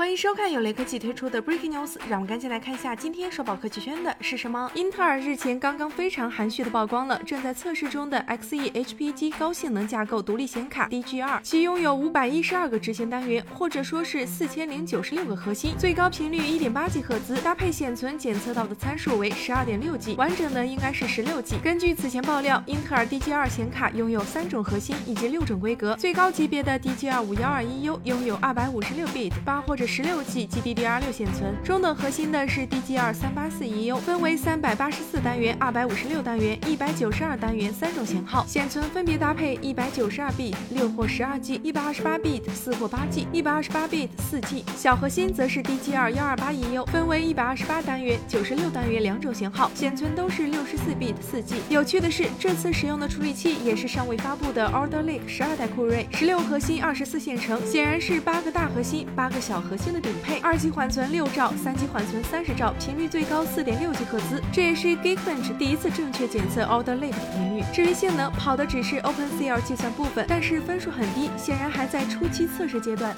欢迎收看由雷科技推出的 Breaking News，让我们赶紧来看一下今天刷爆科技圈的是什么。英特尔日前刚刚非常含蓄的曝光了正在测试中的 Xe HPG 高性能架构独立显卡 DGR，其拥有五百一十二个执行单元，或者说是四千零九十六个核心，最高频率一点八 G 赫兹，搭配显存检测到的参数为十二点六 G，完整的应该是十六 G。根据此前爆料，英特尔 DGR 显卡拥有三种核心以及六种规格，最高级别的 DGR 五幺二一 U 拥有二百五十六 bit 八或者十十六 G GDDR 六显存，中等核心的是 DGR 三八四 EU，分为三百八十四单元、二百五十六单元、一百九十二单元三种型号，显存分别搭配一百九十二 bit 六或十二 G，一百二十八 bit 四或八 G，一百二十八 bit 四 G。小核心则是 DGR 幺二八 EU，分为一百二十八单元、九十六单元两种型号，显存都是六十四 bit 四 G。有趣的是，这次使用的处理器也是尚未发布的 Order Lake 十二代酷睿，十六核心二十四线程，显然是八个大核心八个小核新的顶。配二级缓存六兆，三级缓存三十兆，频率最高四点六 G 赫兹，这也是 Geekbench 第一次正确检测 Alder Lake 的频率。至于性能，跑的只是 OpenCL 计算部分，但是分数很低，显然还在初期测试阶段。